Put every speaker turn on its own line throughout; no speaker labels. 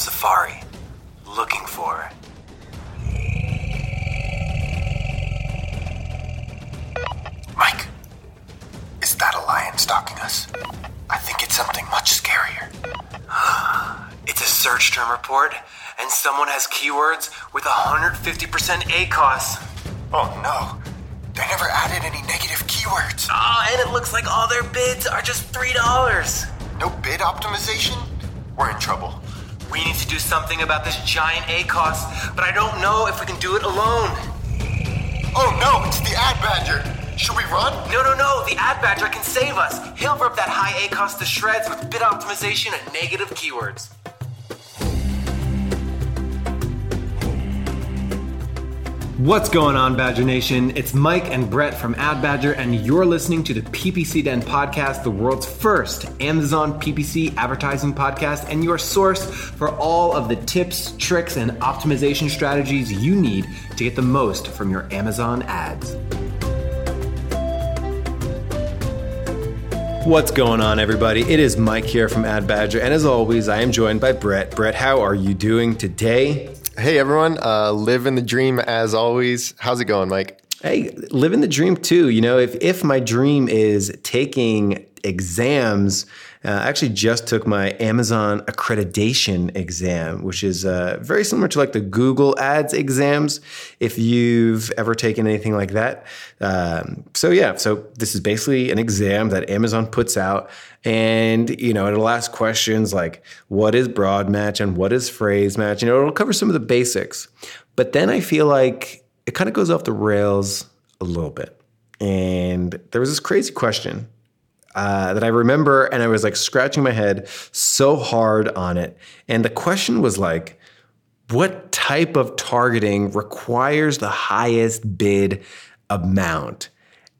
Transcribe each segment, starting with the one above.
African savannah on safari, looking for. Mike, is that a lion stalking us? I think it's something much scarier. it's a search term report, and someone has keywords with 150% ACOS. Oh no, they never added any negative keywords. Ah, and it looks like all their bids are just $3. No bid optimization? We're in trouble. We need to do something about this giant ACOS, but I don't know if we can do it alone. Oh no, it's the Ad Badger. Should we run? No, no, no. The Ad Badger can save us. He'll rip that high ACOS to shreds with bid optimization and negative keywords.
What's going on, Badger Nation? It's Mike and Brett from Ad Badger, and you're listening to the PPC Den podcast, the world's first Amazon PPC advertising podcast, and your source for all of the tips, tricks, and optimization strategies you need to get the most from your Amazon ads. What's going on, everybody? It is Mike here from Ad Badger, and as always, I am joined by Brett. Brett, how are you doing today?
Hey everyone, uh, living the dream as always. How's it going, Mike?
Hey, living the dream too. You know, if if my dream is taking exams, uh, I actually just took my Amazon accreditation exam, which is uh, very similar to like the Google Ads exams. If you've ever taken anything like that, um, so yeah, so this is basically an exam that Amazon puts out and, you know, it'll ask questions like what is broad match and what is phrase match? You know, it'll cover some of the basics. But then I feel like it kind of goes off the rails a little bit. And there was this crazy question uh, that I remember, and I was like scratching my head so hard on it. And the question was like, what type of targeting requires the highest bid amount?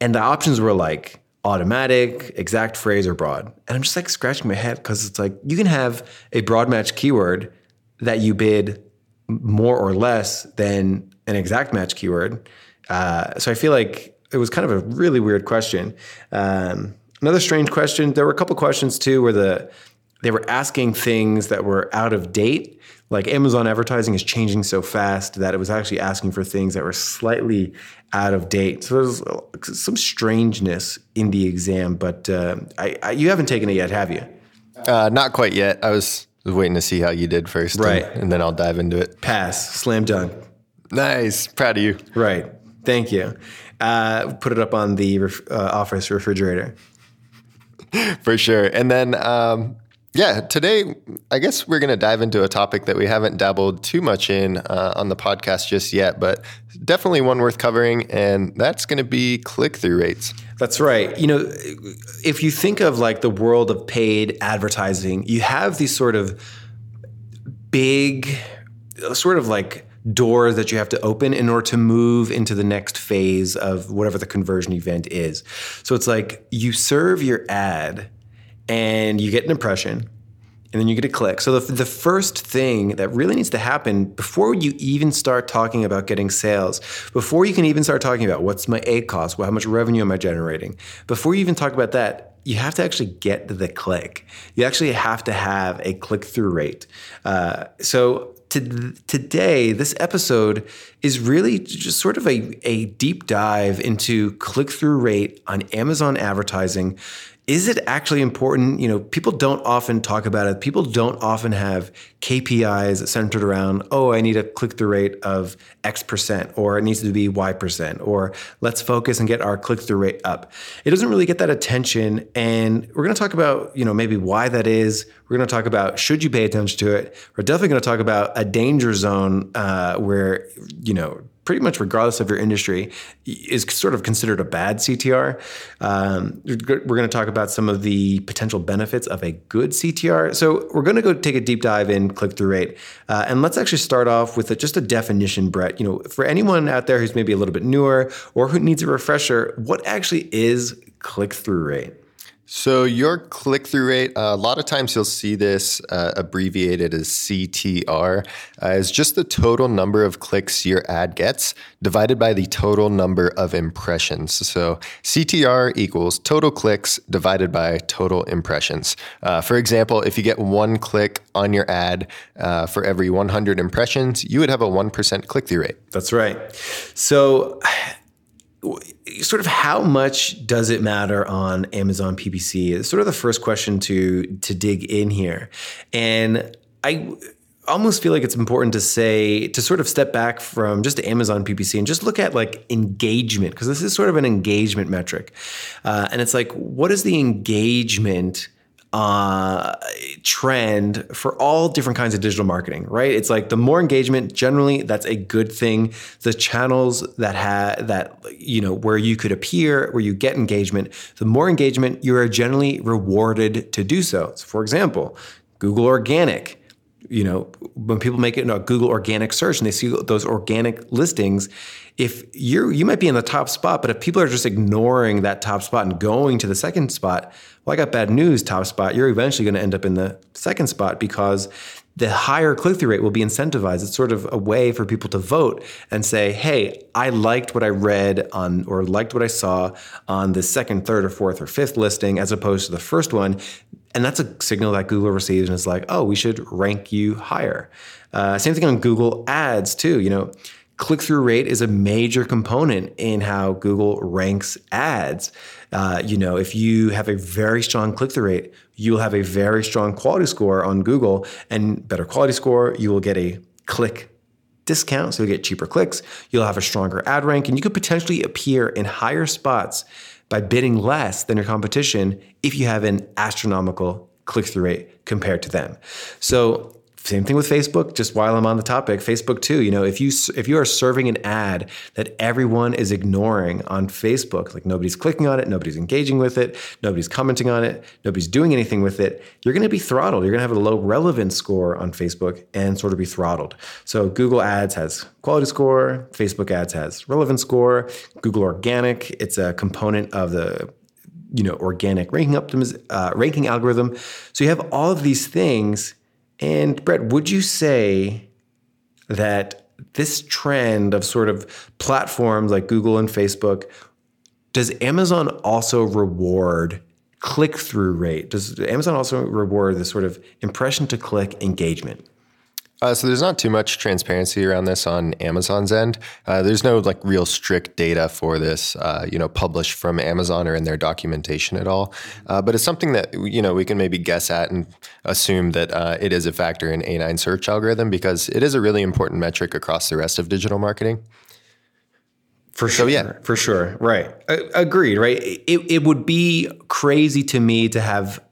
And the options were like automatic, exact phrase, or broad. And I'm just like scratching my head because it's like you can have a broad match keyword that you bid more or less than an exact match keyword. Uh, so I feel like it was kind of a really weird question. Um, another strange question. There were a couple questions too where the they were asking things that were out of date like Amazon advertising is changing so fast that it was actually asking for things that were slightly out of date. So there's some strangeness in the exam, but uh, I, I, you haven't taken it yet, have you?
Uh, not quite yet. I was waiting to see how you did first,
right?
And, and then I'll dive into it.
Pass, slam dunk.
Nice, proud of you.
Right, thank you. Uh, put it up on the ref- uh, office refrigerator.
For sure. And then um, yeah, today I guess we're going to dive into a topic that we haven't dabbled too much in uh, on the podcast just yet, but definitely one worth covering, and that's going to be click through rates.
That's right. You know, if you think of like the world of paid advertising, you have these sort of big, sort of like doors that you have to open in order to move into the next phase of whatever the conversion event is. So it's like you serve your ad and you get an impression and then you get a click. So the, the first thing that really needs to happen before you even start talking about getting sales, before you can even start talking about what's my ACOS, well, how much revenue am I generating, before you even talk about that, you have to actually get the click. You actually have to have a click through rate. Uh, so to, today, this episode is really just sort of a, a deep dive into click through rate on Amazon advertising is it actually important? You know, people don't often talk about it. People don't often have KPIs centered around, oh, I need a click through rate of X percent, or it needs to be Y percent, or let's focus and get our click through rate up. It doesn't really get that attention. And we're going to talk about, you know, maybe why that is. We're going to talk about should you pay attention to it. We're definitely going to talk about a danger zone uh, where, you know, pretty much regardless of your industry, is sort of considered a bad CTR. Um, we're going to talk about some of the potential benefits of a good CTR. So we're going to go take a deep dive in click through rate, uh, and let's actually start off with a, just a definition, Brett. You know, for anyone out there who's maybe a little bit newer or who needs a refresher, what actually is click through rate?
So your click through rate, uh, a lot of times you'll see this uh, abbreviated as CTR, uh, is just the total number of clicks your ad gets divided by the total number of impressions. So CTR equals total clicks divided by total impressions. Uh, for example, if you get one click on your ad uh, for every 100 impressions, you would have a 1% click through rate.
That's right. So sort of how much does it matter on Amazon PPC? It's sort of the first question to to dig in here, and I almost feel like it's important to say to sort of step back from just Amazon PPC and just look at like engagement because this is sort of an engagement metric, uh, and it's like what is the engagement uh, trend for all different kinds of digital marketing, right? It's like the more engagement, generally, that's a good thing. The channels that have that, you know, where you could appear, where you get engagement, the more engagement, you are generally rewarded to do so. so for example, Google Organic. You know, when people make it in a Google organic search and they see those organic listings, if you're you might be in the top spot, but if people are just ignoring that top spot and going to the second spot, well, I got bad news, top spot. You're eventually going to end up in the second spot because the higher click through rate will be incentivized. It's sort of a way for people to vote and say, hey, I liked what I read on or liked what I saw on the second, third, or fourth, or fifth listing as opposed to the first one. And that's a signal that Google receives and is like, oh, we should rank you higher. Uh, same thing on Google Ads, too. You know, click through rate is a major component in how Google ranks ads. Uh, you know, if you have a very strong click through rate, you'll have a very strong quality score on Google, and better quality score, you will get a click discount, so you'll get cheaper clicks. You'll have a stronger ad rank, and you could potentially appear in higher spots by bidding less than your competition if you have an astronomical click through rate compared to them. So same thing with Facebook. Just while I'm on the topic, Facebook too. You know, if you if you are serving an ad that everyone is ignoring on Facebook, like nobody's clicking on it, nobody's engaging with it, nobody's commenting on it, nobody's doing anything with it, you're going to be throttled. You're going to have a low relevance score on Facebook and sort of be throttled. So Google Ads has quality score, Facebook Ads has relevance score, Google Organic, it's a component of the you know organic ranking optimiz- uh, ranking algorithm. So you have all of these things and Brett, would you say that this trend of sort of platforms like Google and Facebook, does Amazon also reward click through rate? Does Amazon also reward the sort of impression to click engagement?
Uh, so there's not too much transparency around this on Amazon's end. Uh, there's no like real strict data for this, uh, you know, published from Amazon or in their documentation at all. Uh, but it's something that you know we can maybe guess at and assume that uh, it is a factor in A9 search algorithm because it is a really important metric across the rest of digital marketing.
For sure. So, yeah. For sure. Right. agreed. Right. It, it would be crazy to me to have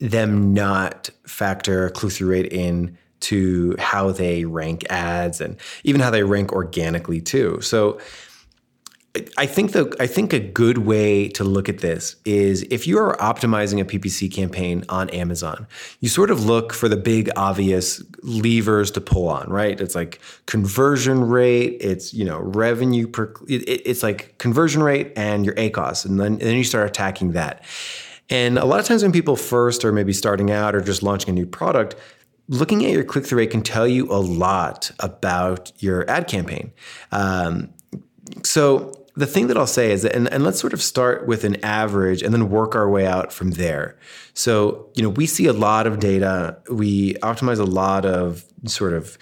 them not factor click through rate in to how they rank ads and even how they rank organically too. So I think the I think a good way to look at this is if you are optimizing a PPC campaign on Amazon, you sort of look for the big obvious levers to pull on, right? It's like conversion rate, it's you know revenue per, it, it's like conversion rate and your ACOS, and then and then you start attacking that. And a lot of times when people first are maybe starting out or just launching a new product, looking at your click through rate can tell you a lot about your ad campaign. Um, so the thing that I'll say is that, and, and, let's sort of start with an average and then work our way out from there. So, you know, we see a lot of data, we optimize a lot of sort of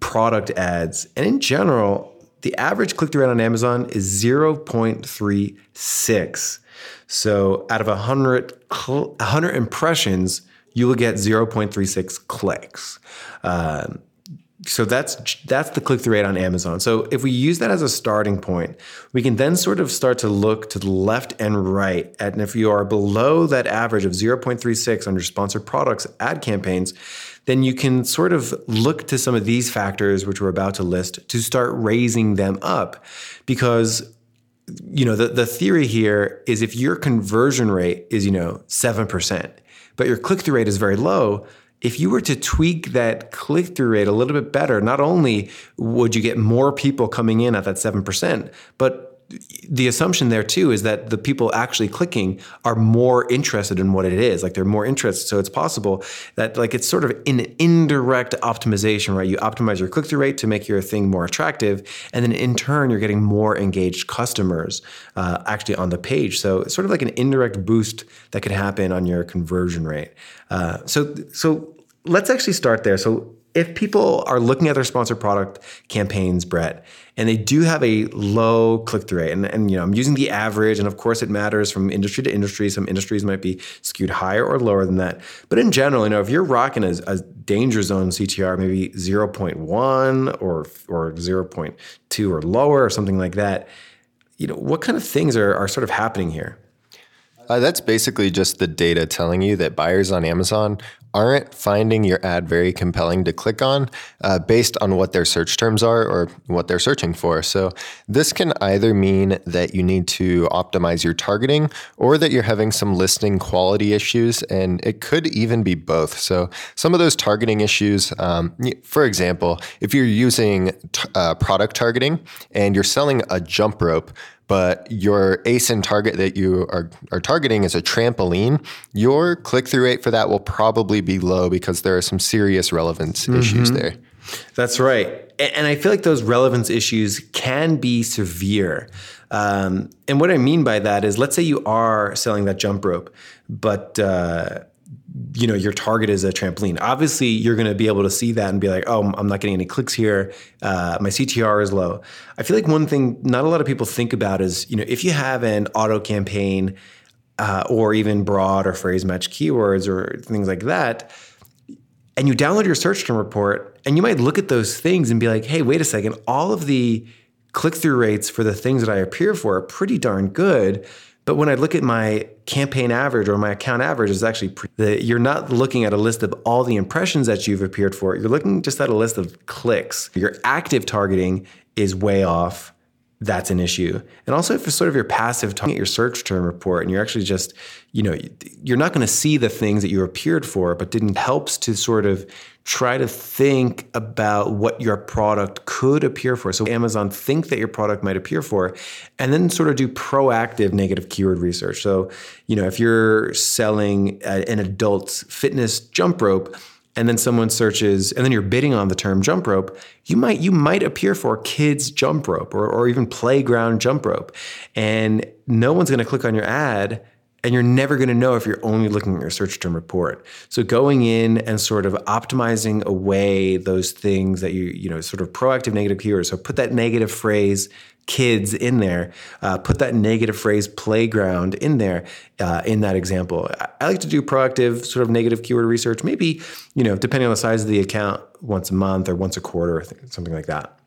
product ads, and in general, the average click through rate on Amazon is 0.36. So, out of 100, 100 impressions, you will get 0.36 clicks. Um, so that's that's the click through rate on Amazon. So if we use that as a starting point, we can then sort of start to look to the left and right. And if you are below that average of 0.36 on your sponsored products ad campaigns, then you can sort of look to some of these factors which we're about to list to start raising them up because you know the, the theory here is if your conversion rate is you know 7% but your click through rate is very low, if you were to tweak that click through rate a little bit better, not only would you get more people coming in at that 7%, but the assumption there too is that the people actually clicking are more interested in what it is. Like they're more interested. So it's possible that like it's sort of an indirect optimization right? You optimize your click-through rate to make your thing more attractive and then in turn you're getting more engaged customers uh, actually on the page. So it's sort of like an indirect boost that could happen on your conversion rate. Uh, so so let's actually start there. So if people are looking at their sponsored product campaigns, Brett, and they do have a low click through rate, and, and you know I'm using the average, and of course it matters from industry to industry. Some industries might be skewed higher or lower than that, but in general, you know if you're rocking a, a danger zone CTR, maybe 0.1 or or 0.2 or lower or something like that, you know what kind of things are are sort of happening here?
Uh, that's basically just the data telling you that buyers on Amazon aren't finding your ad very compelling to click on uh, based on what their search terms are or what they're searching for. So, this can either mean that you need to optimize your targeting or that you're having some listing quality issues, and it could even be both. So, some of those targeting issues, um, for example, if you're using t- uh, product targeting and you're selling a jump rope, but your ASIN target that you are, are targeting is a trampoline, your click through rate for that will probably be low because there are some serious relevance mm-hmm. issues there.
That's right. And I feel like those relevance issues can be severe. Um, and what I mean by that is, let's say you are selling that jump rope, but uh, you know your target is a trampoline obviously you're going to be able to see that and be like oh i'm not getting any clicks here uh, my ctr is low i feel like one thing not a lot of people think about is you know if you have an auto campaign uh, or even broad or phrase match keywords or things like that and you download your search term report and you might look at those things and be like hey wait a second all of the click-through rates for the things that i appear for are pretty darn good but when I look at my campaign average or my account average, is actually you're not looking at a list of all the impressions that you've appeared for. You're looking just at a list of clicks. Your active targeting is way off. That's an issue. And also, if it's sort of your passive targeting at your search term report, and you're actually just, you know, you're not going to see the things that you appeared for, but didn't helps to sort of try to think about what your product could appear for. So Amazon think that your product might appear for, and then sort of do proactive negative keyword research. So, you know, if you're selling an adult's fitness jump rope, and then someone searches and then you're bidding on the term jump rope you might you might appear for kids jump rope or, or even playground jump rope and no one's going to click on your ad and you're never going to know if you're only looking at your search term report. So going in and sort of optimizing away those things that you, you know, sort of proactive negative keywords. So put that negative phrase kids in there, uh, put that negative phrase playground in there uh, in that example. I like to do proactive sort of negative keyword research, maybe, you know, depending on the size of the account, once a month or once a quarter something like that.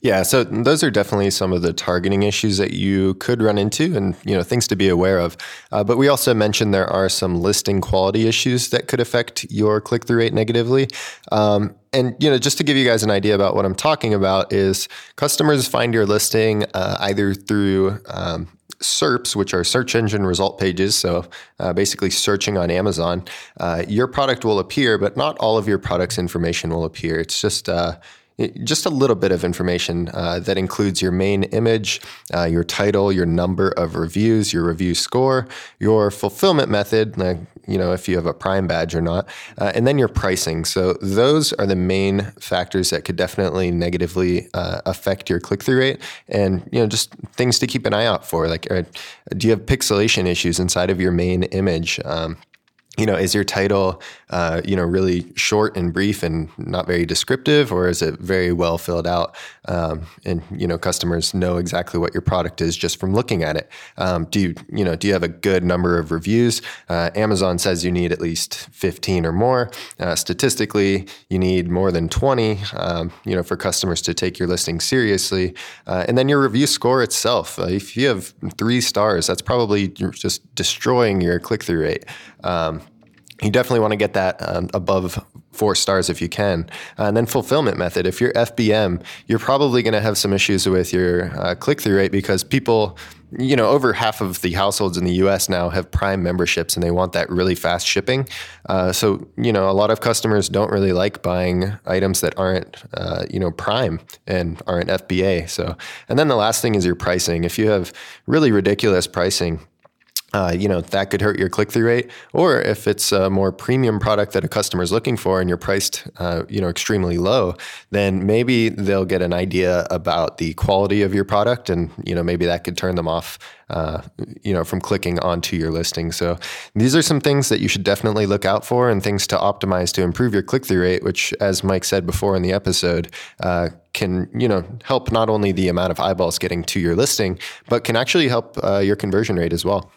Yeah, so those are definitely some of the targeting issues that you could run into, and you know things to be aware of. Uh, but we also mentioned there are some listing quality issues that could affect your click through rate negatively. Um, and you know, just to give you guys an idea about what I'm talking about, is customers find your listing uh, either through um, SERPs, which are search engine result pages. So uh, basically, searching on Amazon, uh, your product will appear, but not all of your product's information will appear. It's just uh, just a little bit of information uh, that includes your main image, uh, your title, your number of reviews, your review score, your fulfillment method, like, you know, if you have a Prime badge or not, uh, and then your pricing. So those are the main factors that could definitely negatively uh, affect your click through rate, and you know, just things to keep an eye out for. Like, uh, do you have pixelation issues inside of your main image? Um, you know, is your title, uh, you know, really short and brief and not very descriptive, or is it very well filled out? Um, and you know, customers know exactly what your product is just from looking at it. Um, do you, you know, do you have a good number of reviews? Uh, Amazon says you need at least fifteen or more. Uh, statistically, you need more than twenty. Um, you know, for customers to take your listing seriously, uh, and then your review score itself. Uh, if you have three stars, that's probably just destroying your click through rate. You definitely want to get that um, above four stars if you can. Uh, and then fulfillment method. If you're FBM, you're probably going to have some issues with your uh, click through rate because people you know, over half of the households in the U.S. now have Prime memberships, and they want that really fast shipping. Uh, so, you know, a lot of customers don't really like buying items that aren't, uh, you know, Prime and aren't FBA. So, and then the last thing is your pricing. If you have really ridiculous pricing, uh, you know that could hurt your click-through rate. Or if it's a more premium product that a customer is looking for and you're priced uh, you know extremely low then maybe they'll get an idea about the quality of your product and you know maybe that could turn them off uh, you know from clicking onto your listing. So these are some things that you should definitely look out for and things to optimize to improve your click-through rate which as mike said before in the episode uh, can you know help not only the amount of eyeballs getting to your listing but can actually help uh, your conversion rate as well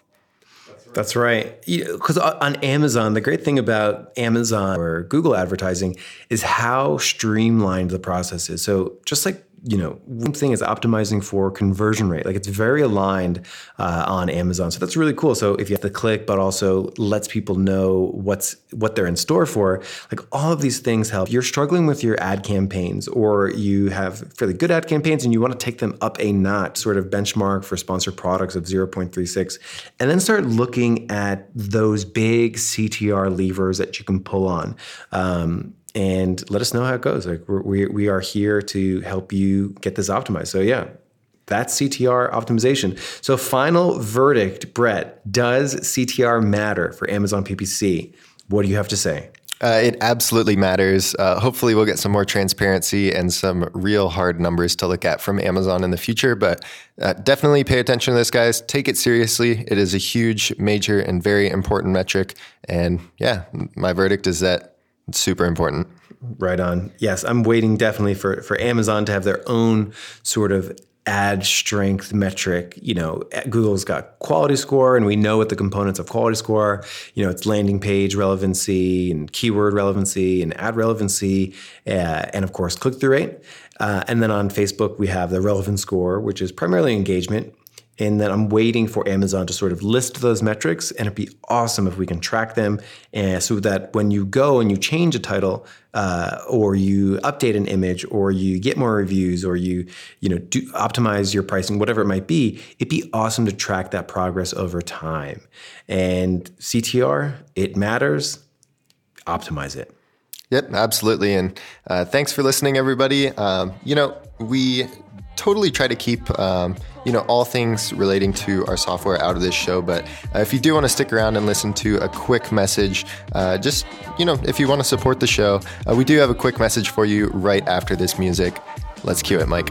that's right. Because on Amazon, the great thing about Amazon or Google advertising is how streamlined the process is. So just like you know, one thing is optimizing for conversion rate. Like it's very aligned uh, on Amazon, so that's really cool. So if you have to click, but also lets people know what's what they're in store for, like all of these things help. You're struggling with your ad campaigns, or you have fairly good ad campaigns, and you want to take them up a notch, sort of benchmark for sponsored products of 0.36, and then start looking at those big CTR levers that you can pull on. Um, and let us know how it goes. Like we we are here to help you get this optimized. So yeah, that's CTR optimization. So final verdict, Brett, does CTR matter for Amazon PPC? What do you have to say?
Uh, it absolutely matters. Uh, hopefully, we'll get some more transparency and some real hard numbers to look at from Amazon in the future. But uh, definitely pay attention to this, guys. Take it seriously. It is a huge, major, and very important metric. And yeah, my verdict is that it's super important.
Right on. Yes, I'm waiting definitely for for Amazon to have their own sort of ad strength metric. You know, Google's got quality score, and we know what the components of quality score. You know, it's landing page relevancy and keyword relevancy and ad relevancy, uh, and of course click through rate. Uh, and then on Facebook, we have the relevance score, which is primarily engagement and then I'm waiting for Amazon to sort of list those metrics. And it'd be awesome if we can track them, and so that when you go and you change a title, uh, or you update an image, or you get more reviews, or you you know do optimize your pricing, whatever it might be, it'd be awesome to track that progress over time. And CTR, it matters. Optimize it.
Yep, absolutely. And uh, thanks for listening, everybody. Um, you know, we totally try to keep um, you know all things relating to our software out of this show but uh, if you do want to stick around and listen to a quick message uh, just you know if you want to support the show uh, we do have a quick message for you right after this music. Let's cue it mike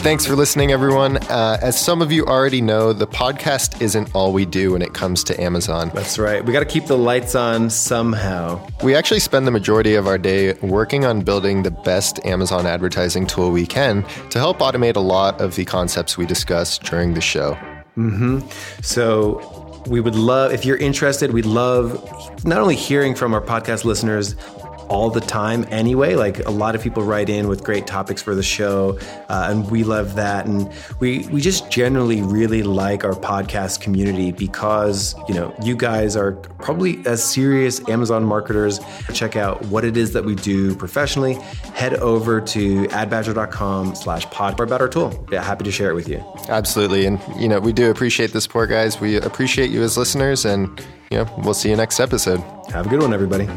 Thanks for listening, everyone. Uh, as some of you already know, the podcast isn't all we do when it comes to Amazon.
That's right. We got to keep the lights on somehow.
We actually spend the majority of our day working on building the best Amazon advertising tool we can to help automate a lot of the concepts we discuss during the show.
Mm-hmm. So we would love, if you're interested, we'd love not only hearing from our podcast listeners, all the time anyway. Like a lot of people write in with great topics for the show, uh, and we love that. And we we just generally really like our podcast community because you know you guys are probably as serious Amazon marketers. Check out what it is that we do professionally. Head over to adbadger.com/slash pod about our tool. Yeah, happy to share it with you.
Absolutely, and you know we do appreciate the support, guys. We appreciate you as listeners, and you know we'll see you next episode.
Have a good one, everybody.